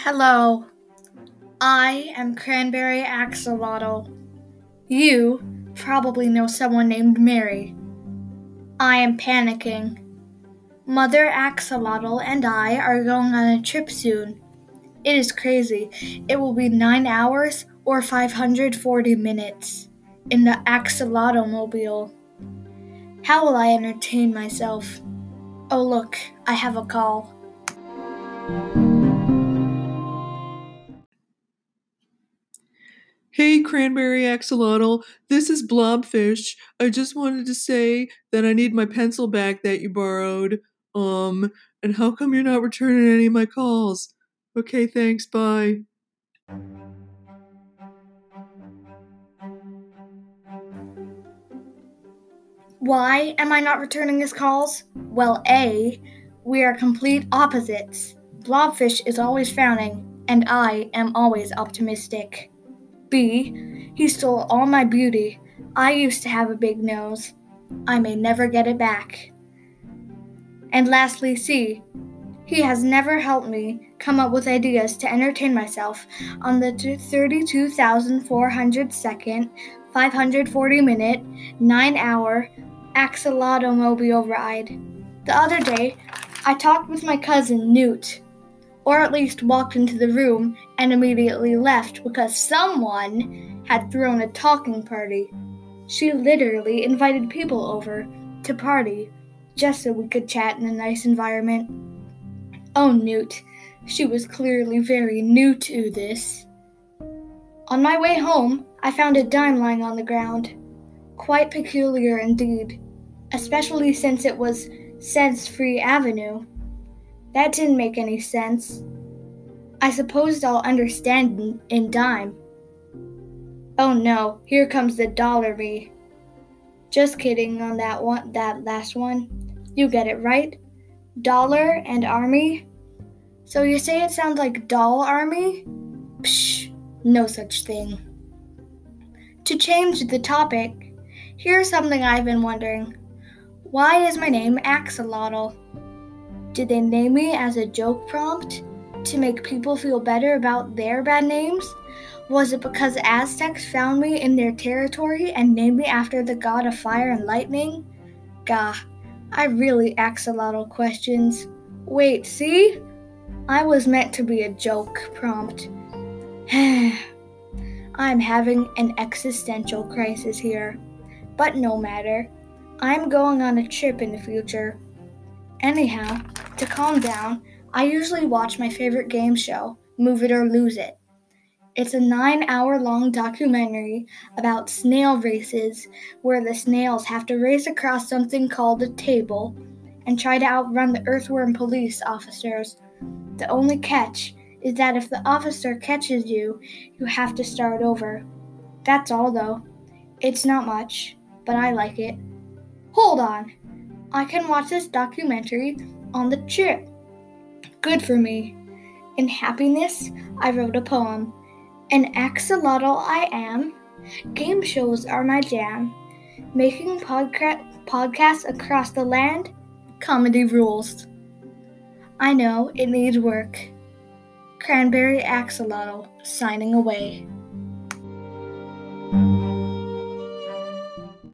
Hello, I am Cranberry Axolotl. You probably know someone named Mary. I am panicking. Mother Axolotl and I are going on a trip soon. It is crazy. It will be 9 hours or 540 minutes in the Axolotl mobile. How will I entertain myself? Oh, look, I have a call. Hey, Cranberry Axolotl, this is Blobfish. I just wanted to say that I need my pencil back that you borrowed. Um, and how come you're not returning any of my calls? Okay, thanks, bye. Why am I not returning his calls? Well, A, we are complete opposites. Blobfish is always frowning, and I am always optimistic. B, he stole all my beauty. I used to have a big nose. I may never get it back. And lastly, C, he has never helped me come up with ideas to entertain myself on the 32,400 second, 540 minute, 9 hour axolotomobile ride. The other day, I talked with my cousin Newt, or at least walked into the room and immediately left because someone had thrown a talking party. She literally invited people over to party just so we could chat in a nice environment. Oh, Newt, she was clearly very new to this. On my way home, I found a dime lying on the ground. Quite peculiar indeed, especially since it was Sense Free Avenue. That didn't make any sense. I suppose I'll understand in, dime. Oh no, here comes the dollar me. Just kidding on that one that last one. You get it right. Dollar and army? So you say it sounds like doll army? Psh, no such thing. To change the topic, here's something I've been wondering. Why is my name Axolotl? Did they name me as a joke prompt to make people feel better about their bad names? Was it because Aztecs found me in their territory and named me after the god of fire and lightning? Gah, I really ask a lot of questions. Wait, see? I was meant to be a joke prompt. I'm having an existential crisis here. But no matter. I'm going on a trip in the future. Anyhow, to calm down, I usually watch my favorite game show, Move It or Lose It. It's a nine hour long documentary about snail races where the snails have to race across something called a table and try to outrun the earthworm police officers. The only catch is that if the officer catches you, you have to start over. That's all, though. It's not much, but I like it. Hold on! I can watch this documentary on the trip. Good for me. In happiness, I wrote a poem. An axolotl I am. Game shows are my jam. Making podca- podcasts across the land. Comedy rules. I know it needs work. Cranberry Axolotl signing away.